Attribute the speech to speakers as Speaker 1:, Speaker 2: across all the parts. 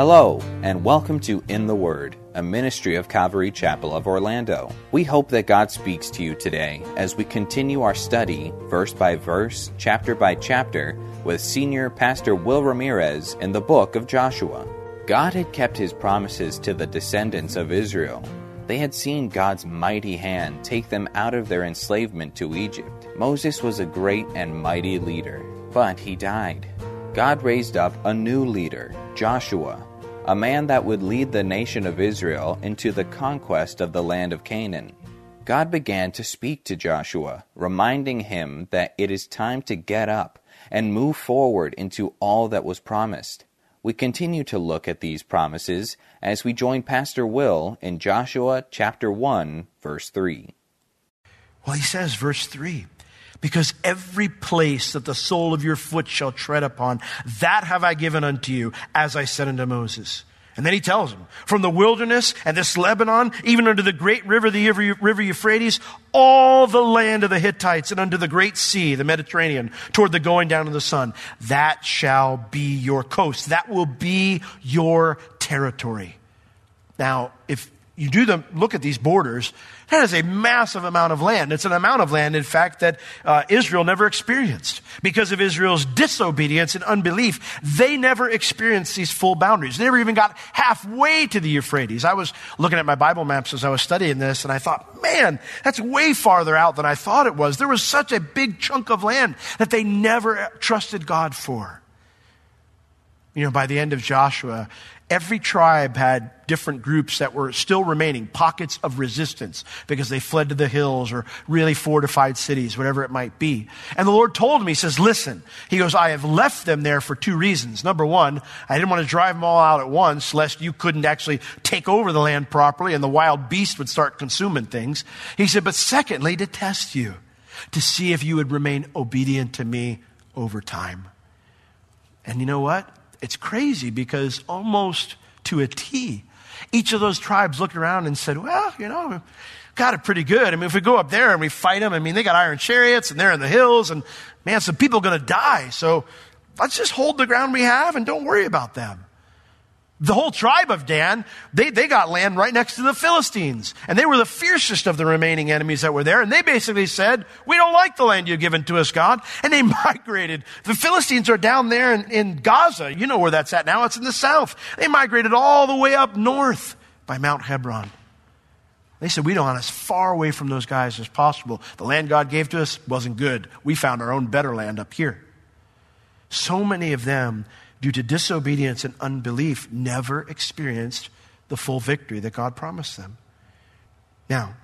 Speaker 1: Hello, and welcome to In the Word, a ministry of Calvary Chapel of Orlando. We hope that God speaks to you today as we continue our study, verse by verse, chapter by chapter, with Senior Pastor Will Ramirez in the book of Joshua. God had kept his promises to the descendants of Israel. They had seen God's mighty hand take them out of their enslavement to Egypt. Moses was a great and mighty leader, but he died. God raised up a new leader, Joshua, a man that would lead the nation of Israel into the conquest of the land of Canaan. God began to speak to Joshua, reminding him that it is time to get up and move forward into all that was promised. We continue to look at these promises as we join Pastor Will in Joshua chapter 1, verse 3.
Speaker 2: Well, he says, verse 3 because every place that the sole of your foot shall tread upon, that have I given unto you, as I said unto Moses. And then he tells him, from the wilderness and this Lebanon, even unto the great river, the river Euphrates, all the land of the Hittites and unto the great sea, the Mediterranean, toward the going down of the sun, that shall be your coast. That will be your territory. Now, if you do the, look at these borders, that is a massive amount of land. It's an amount of land, in fact, that uh, Israel never experienced. Because of Israel's disobedience and unbelief, they never experienced these full boundaries. They never even got halfway to the Euphrates. I was looking at my Bible maps as I was studying this, and I thought, man, that's way farther out than I thought it was. There was such a big chunk of land that they never trusted God for. You know, by the end of Joshua, every tribe had different groups that were still remaining, pockets of resistance, because they fled to the hills or really fortified cities, whatever it might be. And the Lord told me, He says, listen, He goes, I have left them there for two reasons. Number one, I didn't want to drive them all out at once, lest you couldn't actually take over the land properly and the wild beast would start consuming things. He said, but secondly, to test you, to see if you would remain obedient to me over time. And you know what? It's crazy because almost to a T, each of those tribes looked around and said, well, you know, got it pretty good. I mean, if we go up there and we fight them, I mean, they got iron chariots and they're in the hills and man, some people are going to die. So let's just hold the ground we have and don't worry about them. The whole tribe of Dan, they, they got land right next to the Philistines. And they were the fiercest of the remaining enemies that were there. And they basically said, we don't like the land you've given to us, God. And they migrated. The Philistines are down there in, in Gaza. You know where that's at now. It's in the south. They migrated all the way up north by Mount Hebron. They said, we don't want as far away from those guys as possible. The land God gave to us wasn't good. We found our own better land up here. So many of them due to disobedience and unbelief, never experienced the full victory that God promised them. Now,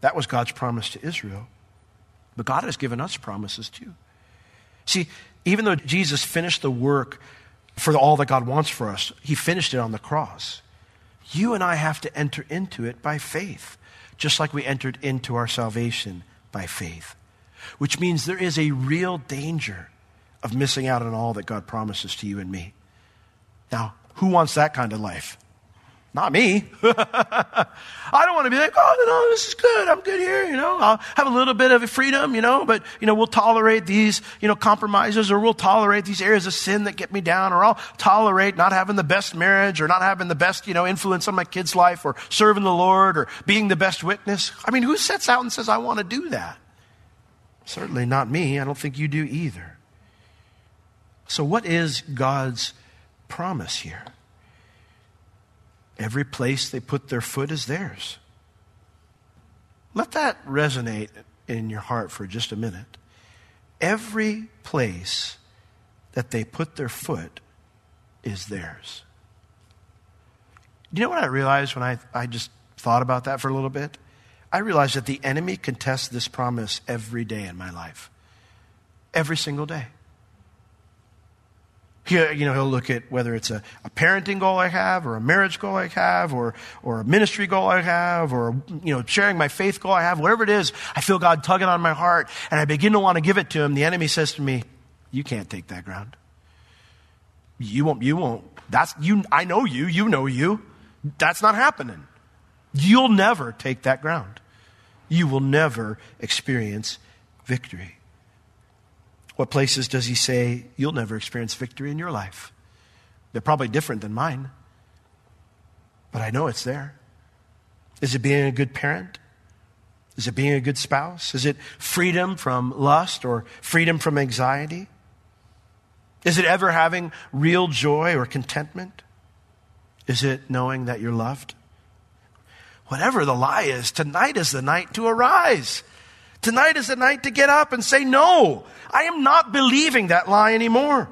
Speaker 2: that was God's promise to Israel, but God has given us promises too. See, even though Jesus finished the work for all that God wants for us, He finished it on the cross. You and I have to enter into it by faith, just like we entered into our salvation by faith, which means there is a real danger of missing out on all that God promises to you and me. Now, who wants that kind of life? Not me. I don't want to be like, oh, no, this is good. I'm good here. You know, I'll have a little bit of freedom, you know, but, you know, we'll tolerate these, you know, compromises or we'll tolerate these areas of sin that get me down or I'll tolerate not having the best marriage or not having the best, you know, influence on my kid's life or serving the Lord or being the best witness. I mean, who sets out and says, I want to do that? Certainly not me. I don't think you do either. So, what is God's promise here? Every place they put their foot is theirs. Let that resonate in your heart for just a minute. Every place that they put their foot is theirs. You know what I realized when I, I just thought about that for a little bit? I realized that the enemy contests this promise every day in my life. Every single day. He, you know, he'll look at whether it's a, a, parenting goal I have, or a marriage goal I have, or, or a ministry goal I have, or, you know, sharing my faith goal I have, whatever it is, I feel God tugging on my heart, and I begin to want to give it to him. The enemy says to me, You can't take that ground. You won't, you won't. That's, you, I know you, you know you. That's not happening. You'll never take that ground. You will never experience victory. What places does he say you'll never experience victory in your life? They're probably different than mine, but I know it's there. Is it being a good parent? Is it being a good spouse? Is it freedom from lust or freedom from anxiety? Is it ever having real joy or contentment? Is it knowing that you're loved? Whatever the lie is, tonight is the night to arise. Tonight is the night to get up and say, No, I am not believing that lie anymore.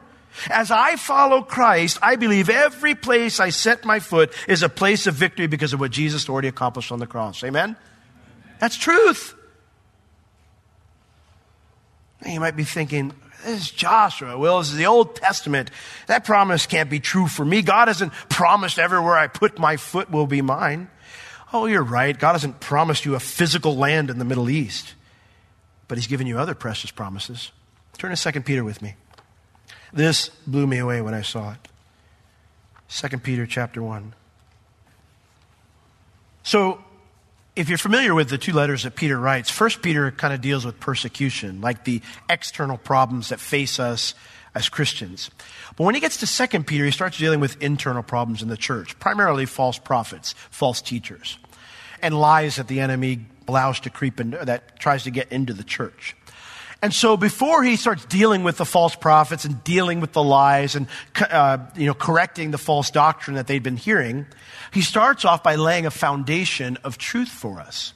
Speaker 2: As I follow Christ, I believe every place I set my foot is a place of victory because of what Jesus already accomplished on the cross. Amen? That's truth. Now you might be thinking, this is Joshua. Well, this is the Old Testament. That promise can't be true for me. God hasn't promised everywhere I put my foot will be mine. Oh, you're right. God hasn't promised you a physical land in the Middle East, but He's given you other precious promises. Turn to 2 Peter with me. This blew me away when I saw it. 2 Peter chapter 1. So, if you're familiar with the two letters that Peter writes, First Peter kind of deals with persecution, like the external problems that face us as Christians. But when he gets to Second Peter, he starts dealing with internal problems in the church, primarily false prophets, false teachers, and lies that the enemy allows to creep in, that tries to get into the church. And so before he starts dealing with the false prophets and dealing with the lies and uh, you know correcting the false doctrine that they'd been hearing, he starts off by laying a foundation of truth for us.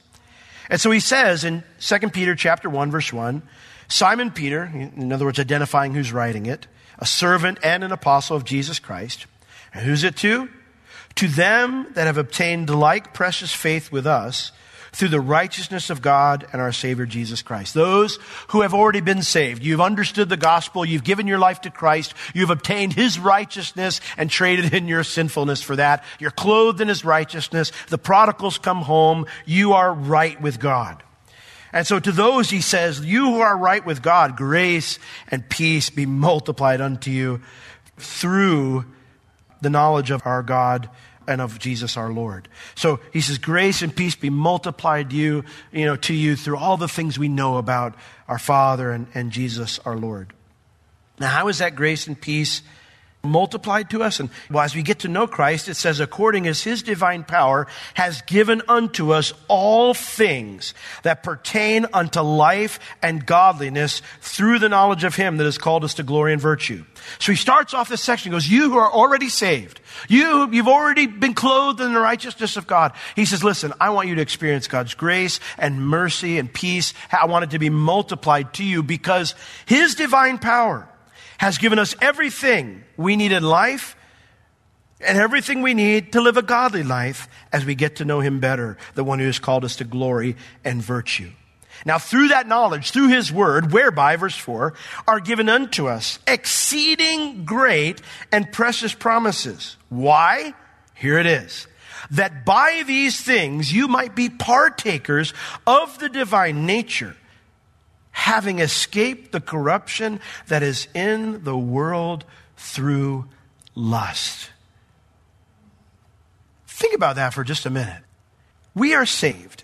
Speaker 2: And so he says in 2 Peter chapter 1 verse 1, Simon Peter, in other words, identifying who's writing it, a servant and an apostle of Jesus Christ. And who's it to? To them that have obtained the like precious faith with us through the righteousness of God and our Savior Jesus Christ. Those who have already been saved. You've understood the gospel. You've given your life to Christ. You've obtained His righteousness and traded in your sinfulness for that. You're clothed in His righteousness. The prodigals come home. You are right with God. And so to those he says, You who are right with God, grace and peace be multiplied unto you through the knowledge of our God and of Jesus our Lord. So he says, Grace and peace be multiplied you, you know, to you through all the things we know about our Father and, and Jesus our Lord. Now, how is that grace and peace? Multiplied to us. And well, as we get to know Christ, it says, according as his divine power has given unto us all things that pertain unto life and godliness through the knowledge of him that has called us to glory and virtue. So he starts off this section, he goes, you who are already saved, you, you've already been clothed in the righteousness of God. He says, listen, I want you to experience God's grace and mercy and peace. I want it to be multiplied to you because his divine power has given us everything we need in life and everything we need to live a godly life as we get to know Him better, the one who has called us to glory and virtue. Now, through that knowledge, through His word, whereby, verse 4, are given unto us exceeding great and precious promises. Why? Here it is. That by these things you might be partakers of the divine nature having escaped the corruption that is in the world through lust. Think about that for just a minute. We are saved.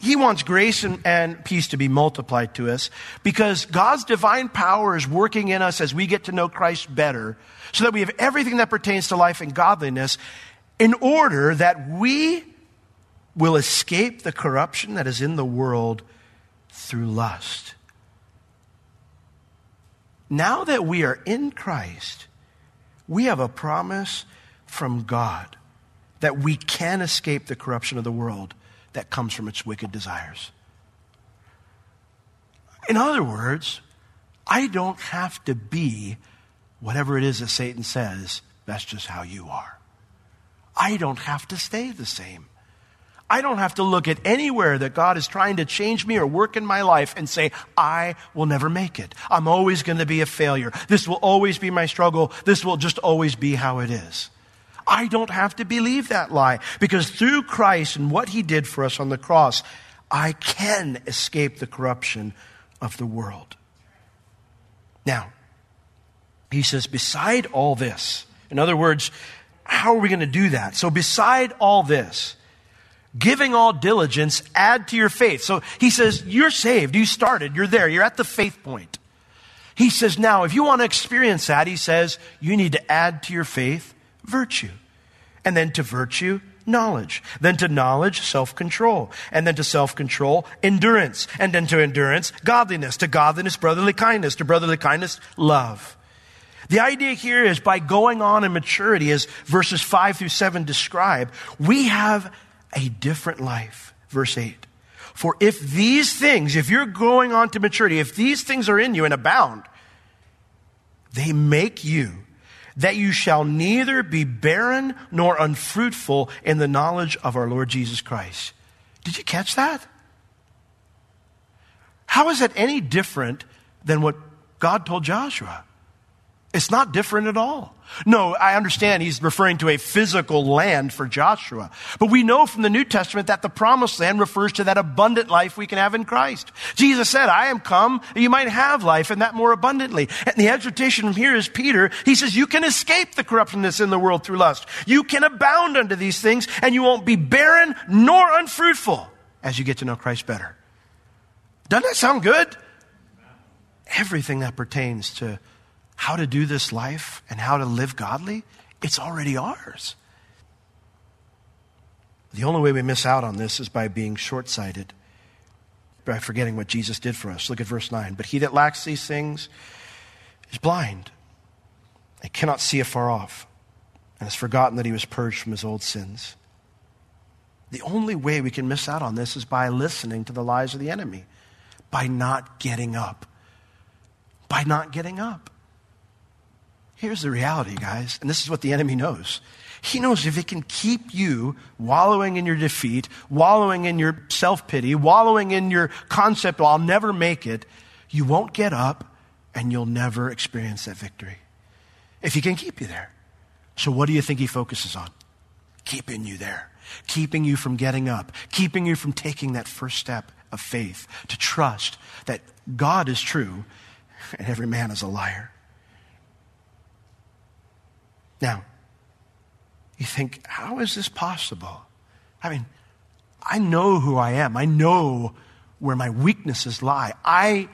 Speaker 2: He wants grace and, and, peace to be multiplied to us because God's divine power is working in us as we get to know Christ better so that we have everything that pertains to life and godliness in order that we will escape the corruption that is in the world through lust. Now that we are in Christ, we have a promise from God that we can escape the corruption of the world that comes from its wicked desires. In other words, I don't have to be whatever it is that Satan says, that's just how you are. I don't have to stay the same. I don't have to look at anywhere that God is trying to change me or work in my life and say, I will never make it. I'm always going to be a failure. This will always be my struggle. This will just always be how it is. I don't have to believe that lie because through Christ and what he did for us on the cross, I can escape the corruption of the world. Now, he says, beside all this, in other words, how are we going to do that? So, beside all this, giving all diligence, add to your faith. So he says, You're saved. You started. You're there. You're at the faith point. He says, Now, if you want to experience that, he says, you need to add to your faith virtue. And then to virtue, knowledge. Then to knowledge, self control. And then to self control, endurance. And then to endurance, godliness. To godliness, brotherly kindness. To brotherly kindness, love. The idea here is by going on in maturity, as verses 5 through 7 describe, we have a different life. Verse 8. For if these things, if you're going on to maturity, if these things are in you and abound, they make you that you shall neither be barren nor unfruitful in the knowledge of our Lord Jesus Christ. Did you catch that? How is that any different than what God told Joshua? It's not different at all. No, I understand he's referring to a physical land for Joshua. But we know from the New Testament that the promised land refers to that abundant life we can have in Christ. Jesus said, I am come you might have life and that more abundantly. And the exhortation from here is Peter. He says, you can escape the corruption that's in the world through lust. You can abound unto these things and you won't be barren nor unfruitful as you get to know Christ better. Doesn't that sound good? Everything that pertains to how to do this life and how to live godly, it's already ours. The only way we miss out on this is by being short sighted, by forgetting what Jesus did for us. Look at verse 9. But he that lacks these things is blind and cannot see afar off, and has forgotten that he was purged from his old sins. The only way we can miss out on this is by listening to the lies of the enemy, by not getting up. By not getting up. Here's the reality, guys, and this is what the enemy knows. He knows if it can keep you wallowing in your defeat, wallowing in your self pity, wallowing in your concept, well, I'll never make it, you won't get up and you'll never experience that victory. If he can keep you there. So, what do you think he focuses on? Keeping you there, keeping you from getting up, keeping you from taking that first step of faith to trust that God is true and every man is a liar. Now, you think, how is this possible? I mean, I know who I am. I know where my weaknesses lie. I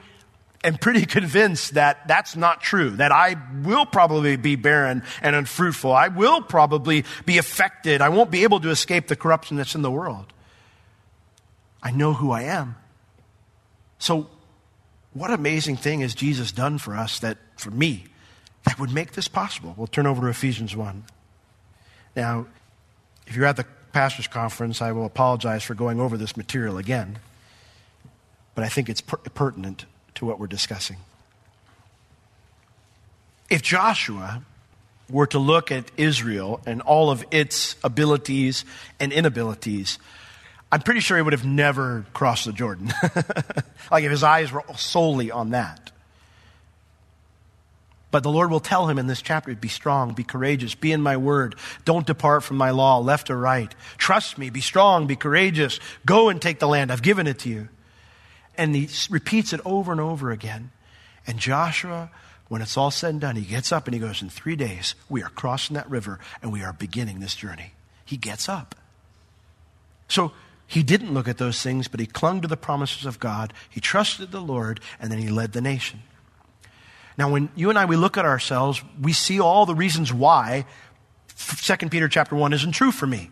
Speaker 2: am pretty convinced that that's not true, that I will probably be barren and unfruitful. I will probably be affected. I won't be able to escape the corruption that's in the world. I know who I am. So, what amazing thing has Jesus done for us that, for me, that would make this possible. We'll turn over to Ephesians 1. Now, if you're at the pastor's conference, I will apologize for going over this material again, but I think it's per- pertinent to what we're discussing. If Joshua were to look at Israel and all of its abilities and inabilities, I'm pretty sure he would have never crossed the Jordan. like if his eyes were solely on that. But the Lord will tell him in this chapter be strong, be courageous, be in my word. Don't depart from my law, left or right. Trust me, be strong, be courageous. Go and take the land. I've given it to you. And he repeats it over and over again. And Joshua, when it's all said and done, he gets up and he goes, In three days, we are crossing that river and we are beginning this journey. He gets up. So he didn't look at those things, but he clung to the promises of God. He trusted the Lord, and then he led the nation. Now, when you and I, we look at ourselves, we see all the reasons why 2 Peter chapter 1 isn't true for me.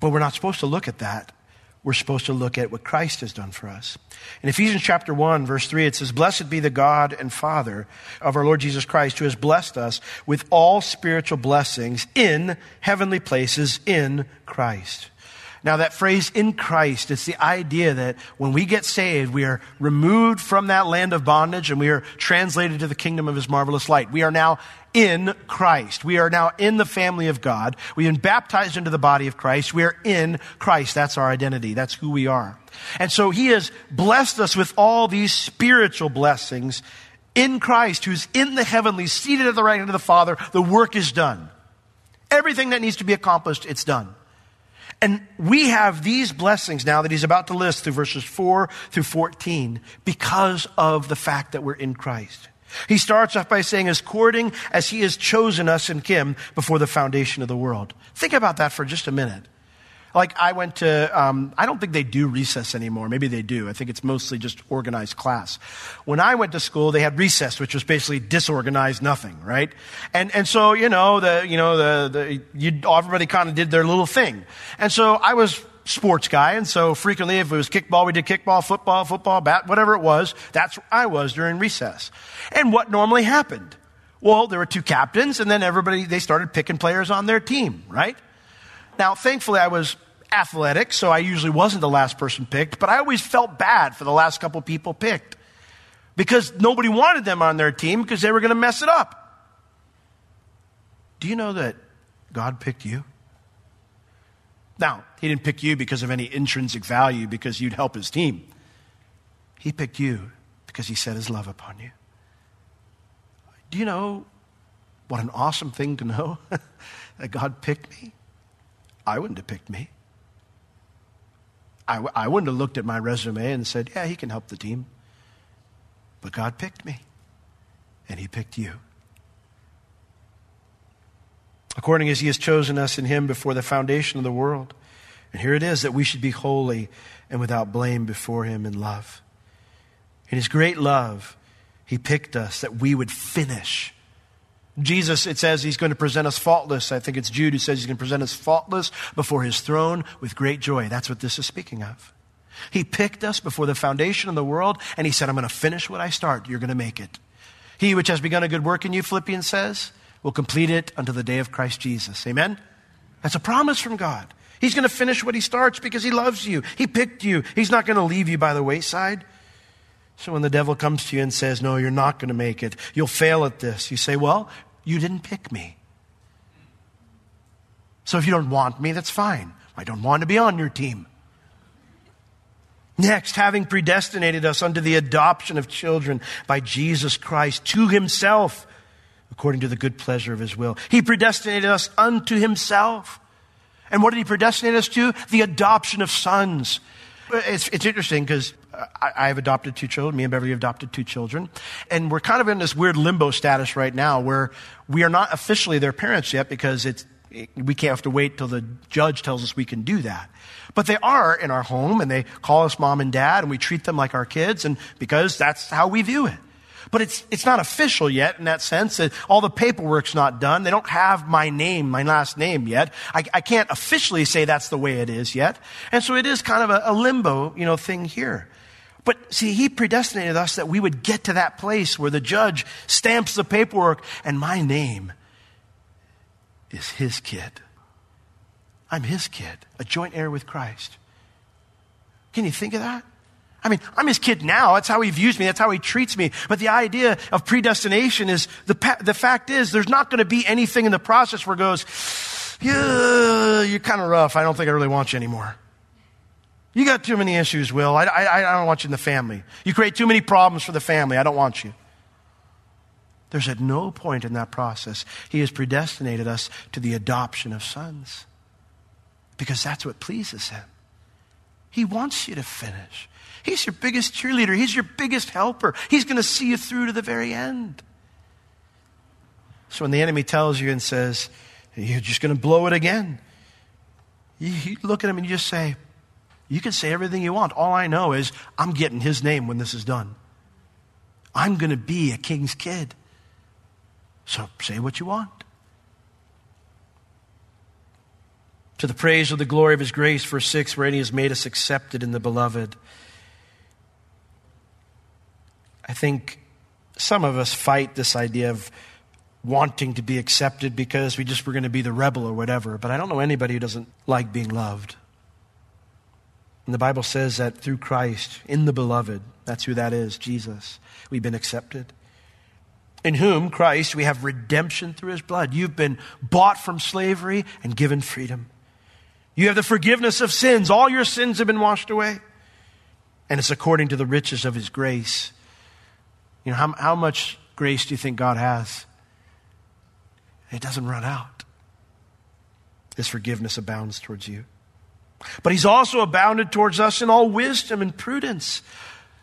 Speaker 2: But we're not supposed to look at that. We're supposed to look at what Christ has done for us. In Ephesians chapter 1, verse 3, it says, Blessed be the God and Father of our Lord Jesus Christ, who has blessed us with all spiritual blessings in heavenly places in Christ. Now, that phrase in Christ, it's the idea that when we get saved, we are removed from that land of bondage and we are translated to the kingdom of his marvelous light. We are now in Christ. We are now in the family of God. We've been baptized into the body of Christ. We are in Christ. That's our identity. That's who we are. And so he has blessed us with all these spiritual blessings in Christ, who's in the heavenly, seated at the right hand of the Father. The work is done. Everything that needs to be accomplished, it's done. And we have these blessings now that he's about to list through verses 4 through 14 because of the fact that we're in Christ. He starts off by saying, as according as he has chosen us in him before the foundation of the world. Think about that for just a minute. Like I went to, um, I don't think they do recess anymore. Maybe they do. I think it's mostly just organized class. When I went to school, they had recess, which was basically disorganized nothing, right? And and so you know the you know the the you everybody kind of did their little thing. And so I was sports guy, and so frequently if it was kickball, we did kickball, football, football, bat, whatever it was. That's where I was during recess. And what normally happened? Well, there were two captains, and then everybody they started picking players on their team, right? Now, thankfully, I was athletic, so I usually wasn't the last person picked, but I always felt bad for the last couple people picked because nobody wanted them on their team because they were going to mess it up. Do you know that God picked you? Now, He didn't pick you because of any intrinsic value because you'd help His team. He picked you because He set His love upon you. Do you know what an awesome thing to know that God picked me? I wouldn't have picked me. I, I wouldn't have looked at my resume and said, yeah, he can help the team. But God picked me, and he picked you. According as he has chosen us in him before the foundation of the world. And here it is that we should be holy and without blame before him in love. In his great love, he picked us that we would finish Jesus, it says he's going to present us faultless. I think it's Jude who says he's going to present us faultless before his throne with great joy. That's what this is speaking of. He picked us before the foundation of the world, and he said, I'm going to finish what I start. You're going to make it. He which has begun a good work in you, Philippians says, will complete it unto the day of Christ Jesus. Amen? That's a promise from God. He's going to finish what he starts because he loves you. He picked you. He's not going to leave you by the wayside. So when the devil comes to you and says, No, you're not going to make it, you'll fail at this, you say, Well, you didn't pick me. So if you don't want me, that's fine. I don't want to be on your team. Next, having predestinated us unto the adoption of children by Jesus Christ to himself, according to the good pleasure of his will. He predestinated us unto himself. And what did he predestinate us to? The adoption of sons. It's, it's interesting because I, have adopted two children. Me and Beverly have adopted two children. And we're kind of in this weird limbo status right now where we are not officially their parents yet because it's, we can't have to wait till the judge tells us we can do that. But they are in our home and they call us mom and dad and we treat them like our kids and because that's how we view it. But it's, it's not official yet in that sense. That all the paperwork's not done. They don't have my name, my last name yet. I, I can't officially say that's the way it is yet. And so it is kind of a, a limbo, you know, thing here. But see, he predestinated us that we would get to that place where the judge stamps the paperwork and my name is his kid. I'm his kid, a joint heir with Christ. Can you think of that? I mean, I'm his kid now. That's how he views me. That's how he treats me. But the idea of predestination is the, the fact is there's not going to be anything in the process where it goes, yeah, you're kind of rough. I don't think I really want you anymore. You got too many issues, Will. I, I, I don't want you in the family. You create too many problems for the family. I don't want you. There's at no point in that process he has predestinated us to the adoption of sons because that's what pleases him. He wants you to finish. He's your biggest cheerleader. He's your biggest helper. He's going to see you through to the very end. So when the enemy tells you and says, you're just going to blow it again, you look at him and you just say, you can say everything you want. All I know is I'm getting his name when this is done. I'm going to be a king's kid. So say what you want. To the praise of the glory of his grace, verse 6, wherein he has made us accepted in the beloved. I think some of us fight this idea of wanting to be accepted because we just were going to be the rebel or whatever. But I don't know anybody who doesn't like being loved. And the Bible says that through Christ, in the beloved, that's who that is, Jesus, we've been accepted. In whom, Christ, we have redemption through his blood. You've been bought from slavery and given freedom. You have the forgiveness of sins. All your sins have been washed away. And it's according to the riches of his grace. You know, how, how much grace do you think God has? It doesn't run out. His forgiveness abounds towards you. But he's also abounded towards us in all wisdom and prudence.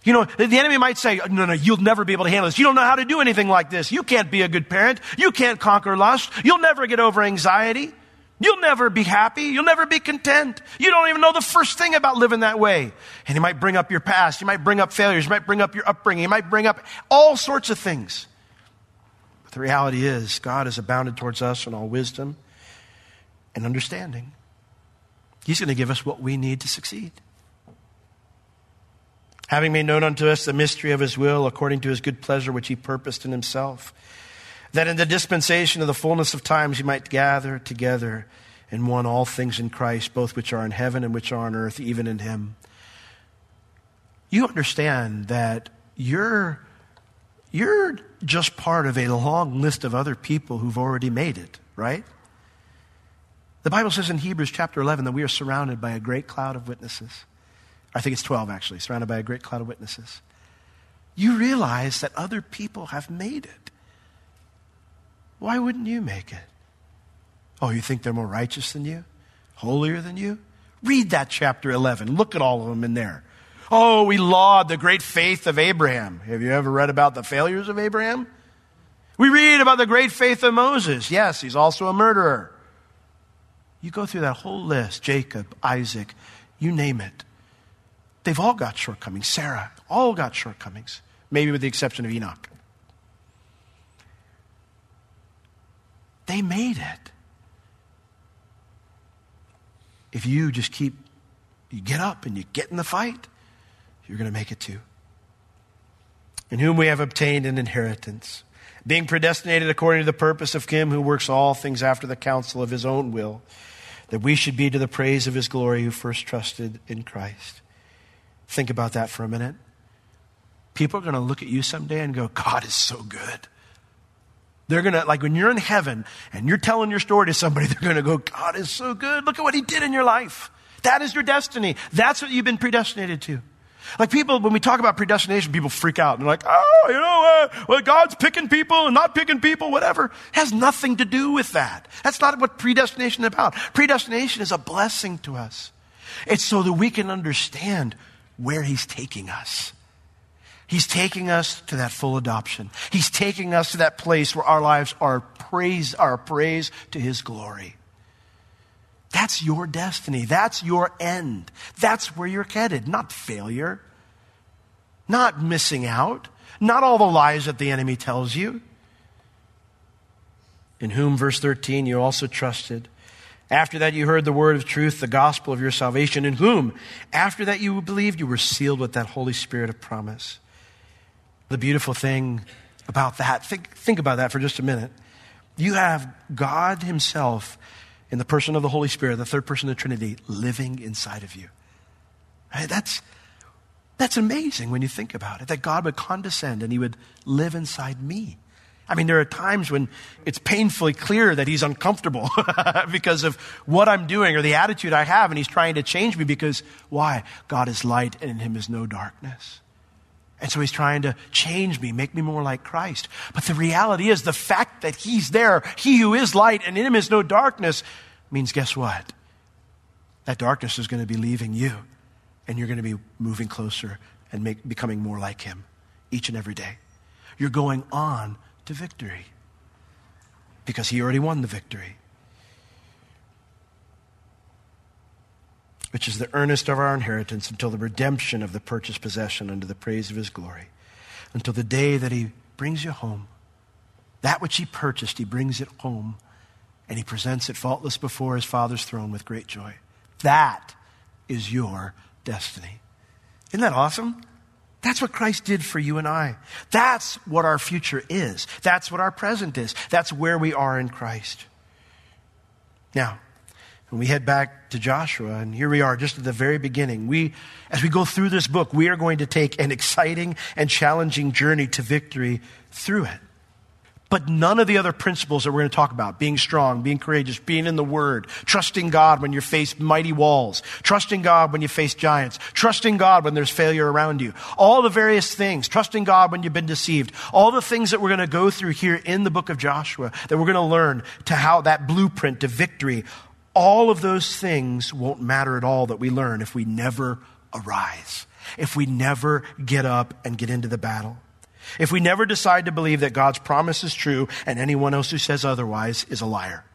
Speaker 2: You know, the enemy might say, no, no, you'll never be able to handle this. You don't know how to do anything like this. You can't be a good parent. You can't conquer lust. You'll never get over anxiety. You'll never be happy. You'll never be content. You don't even know the first thing about living that way. And he might bring up your past. He might bring up failures. He might bring up your upbringing. He might bring up all sorts of things. But the reality is, God has abounded towards us in all wisdom and understanding. He's going to give us what we need to succeed. Having made known unto us the mystery of his will according to his good pleasure which he purposed in himself, that in the dispensation of the fullness of times he might gather together in one all things in Christ, both which are in heaven and which are on earth, even in him. You understand that you're, you're just part of a long list of other people who've already made it, right? The Bible says in Hebrews chapter 11 that we are surrounded by a great cloud of witnesses. I think it's 12 actually, surrounded by a great cloud of witnesses. You realize that other people have made it. Why wouldn't you make it? Oh, you think they're more righteous than you? Holier than you? Read that chapter 11. Look at all of them in there. Oh, we laud the great faith of Abraham. Have you ever read about the failures of Abraham? We read about the great faith of Moses. Yes, he's also a murderer. You go through that whole list Jacob, Isaac, you name it. They've all got shortcomings. Sarah, all got shortcomings, maybe with the exception of Enoch. They made it. If you just keep, you get up and you get in the fight, you're going to make it too. In whom we have obtained an inheritance, being predestinated according to the purpose of Him who works all things after the counsel of His own will that we should be to the praise of his glory who first trusted in Christ. Think about that for a minute. People are going to look at you someday and go, God is so good. They're going to, like when you're in heaven and you're telling your story to somebody, they're going to go, God is so good. Look at what he did in your life. That is your destiny. That's what you've been predestinated to. Like people, when we talk about predestination, people freak out and they're like, oh, you know, uh, well, God's picking people and not picking people, whatever. It has nothing to do with that. That's not what predestination is about. Predestination is a blessing to us. It's so that we can understand where He's taking us. He's taking us to that full adoption. He's taking us to that place where our lives are praise, are praise to His glory. That's your destiny. That's your end. That's where you're headed, not failure, not missing out, not all the lies that the enemy tells you. In whom, verse 13, you also trusted. After that, you heard the word of truth, the gospel of your salvation, in whom, after that you believed, you were sealed with that Holy Spirit of promise. The beautiful thing about that, think, think about that for just a minute. You have God Himself in the person of the Holy Spirit, the third person of the Trinity, living inside of you. Right? That's, that's amazing when you think about it, that God would condescend and He would live inside me. I mean, there are times when it's painfully clear that He's uncomfortable because of what I'm doing or the attitude I have, and He's trying to change me because why? God is light and in Him is no darkness. And so he's trying to change me, make me more like Christ. But the reality is the fact that he's there, he who is light and in him is no darkness, means guess what? That darkness is going to be leaving you and you're going to be moving closer and make, becoming more like him each and every day. You're going on to victory because he already won the victory. Which is the earnest of our inheritance until the redemption of the purchased possession unto the praise of his glory, until the day that he brings you home. That which he purchased, he brings it home, and he presents it faultless before his Father's throne with great joy. That is your destiny. Isn't that awesome? That's what Christ did for you and I. That's what our future is. That's what our present is. That's where we are in Christ. Now, We head back to Joshua, and here we are, just at the very beginning. We, as we go through this book, we are going to take an exciting and challenging journey to victory through it. But none of the other principles that we're going to talk about being strong, being courageous, being in the Word, trusting God when you face mighty walls, trusting God when you face giants, trusting God when there's failure around you, all the various things, trusting God when you've been deceived, all the things that we're going to go through here in the book of Joshua that we're going to learn to how that blueprint to victory, all of those things won't matter at all that we learn if we never arise, if we never get up and get into the battle. If we never decide to believe that God's promise is true and anyone else who says otherwise is a liar.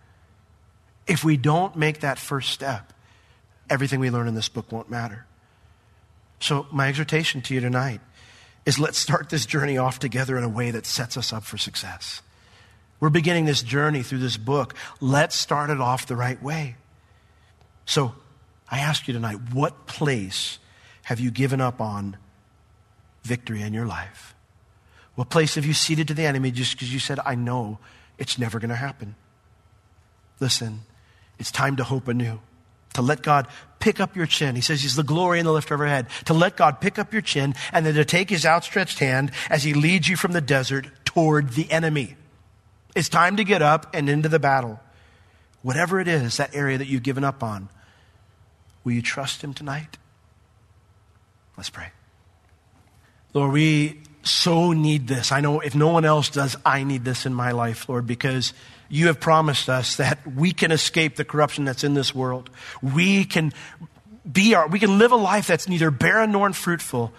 Speaker 2: If we don't make that first step, everything we learn in this book won't matter. So, my exhortation to you tonight is let's start this journey off together in a way that sets us up for success. We're beginning this journey through this book. Let's start it off the right way. So, I ask you tonight, what place have you given up on victory in your life? What place have you ceded to the enemy just because you said, I know it's never going to happen? Listen, it's time to hope anew. To let God pick up your chin. He says he's the glory and the lifter of our head. To let God pick up your chin and then to take his outstretched hand as he leads you from the desert toward the enemy. It's time to get up and into the battle. Whatever it is, that area that you've given up on, will you trust him tonight? Let's pray. Lord, we so need this. I know if no one else does, I need this in my life, Lord, because you have promised us that we can escape the corruption that's in this world. We can be our, we can live a life that's neither barren nor unfruitful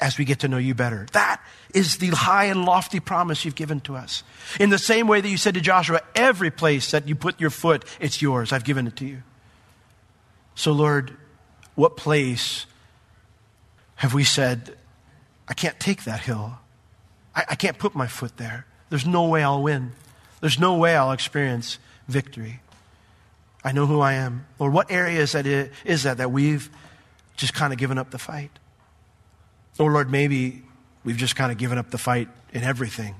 Speaker 2: as we get to know you better. That is the high and lofty promise you've given to us. In the same way that you said to Joshua, every place that you put your foot, it's yours. I've given it to you. So, Lord, what place have we said, I can't take that hill. I, I can't put my foot there. There's no way I'll win. There's no way I'll experience victory. I know who I am. Lord, what area is that, is that that we've just kind of given up the fight? Or, Lord, maybe we've just kind of given up the fight in everything.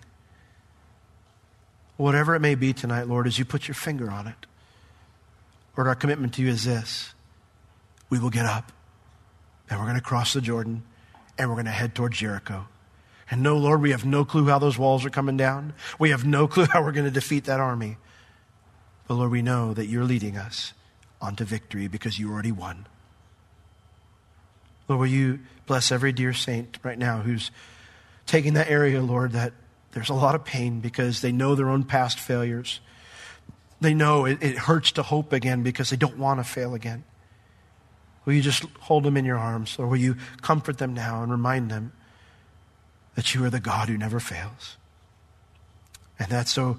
Speaker 2: Whatever it may be tonight, Lord, as you put your finger on it, Lord, our commitment to you is this we will get up and we're going to cross the Jordan and we're going to head towards Jericho. And no, Lord, we have no clue how those walls are coming down. We have no clue how we're going to defeat that army. But Lord, we know that you're leading us onto victory because you already won. Lord, will you bless every dear saint right now who's taking that area, Lord, that there's a lot of pain because they know their own past failures. They know it, it hurts to hope again because they don't want to fail again. Will you just hold them in your arms, or will you comfort them now and remind them that you are the God who never fails? And that so,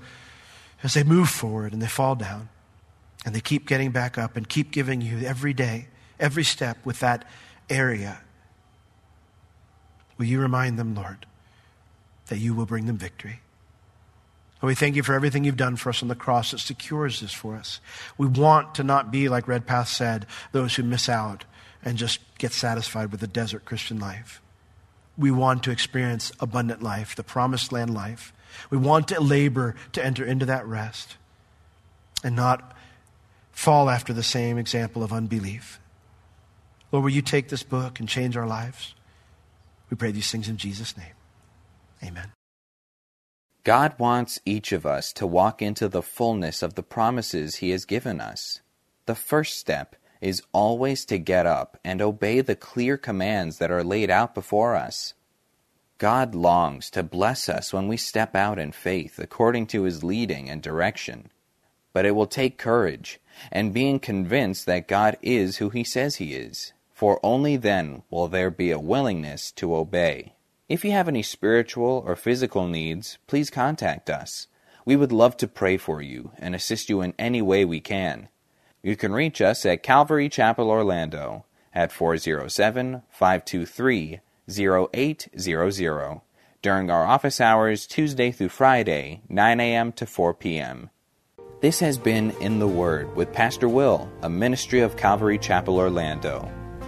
Speaker 2: as they move forward and they fall down, and they keep getting back up and keep giving you every day, every step with that area, will you remind them, Lord, that you will bring them victory? we thank you for everything you've done for us on the cross that secures this for us. We want to not be, like Redpath said, those who miss out and just get satisfied with the desert Christian life. We want to experience abundant life, the promised land life. We want to labor to enter into that rest and not fall after the same example of unbelief. Lord, will you take this book and change our lives? We pray these things in Jesus' name. Amen.
Speaker 1: God wants each of us to walk into the fullness of the promises He has given us. The first step is always to get up and obey the clear commands that are laid out before us. God longs to bless us when we step out in faith according to His leading and direction. But it will take courage and being convinced that God is who He says He is, for only then will there be a willingness to obey. If you have any spiritual or physical needs, please contact us. We would love to pray for you and assist you in any way we can. You can reach us at Calvary Chapel Orlando at 407 523 0800 during our office hours Tuesday through Friday, 9 a.m. to 4 p.m. This has been In the Word with Pastor Will, a ministry of Calvary Chapel Orlando.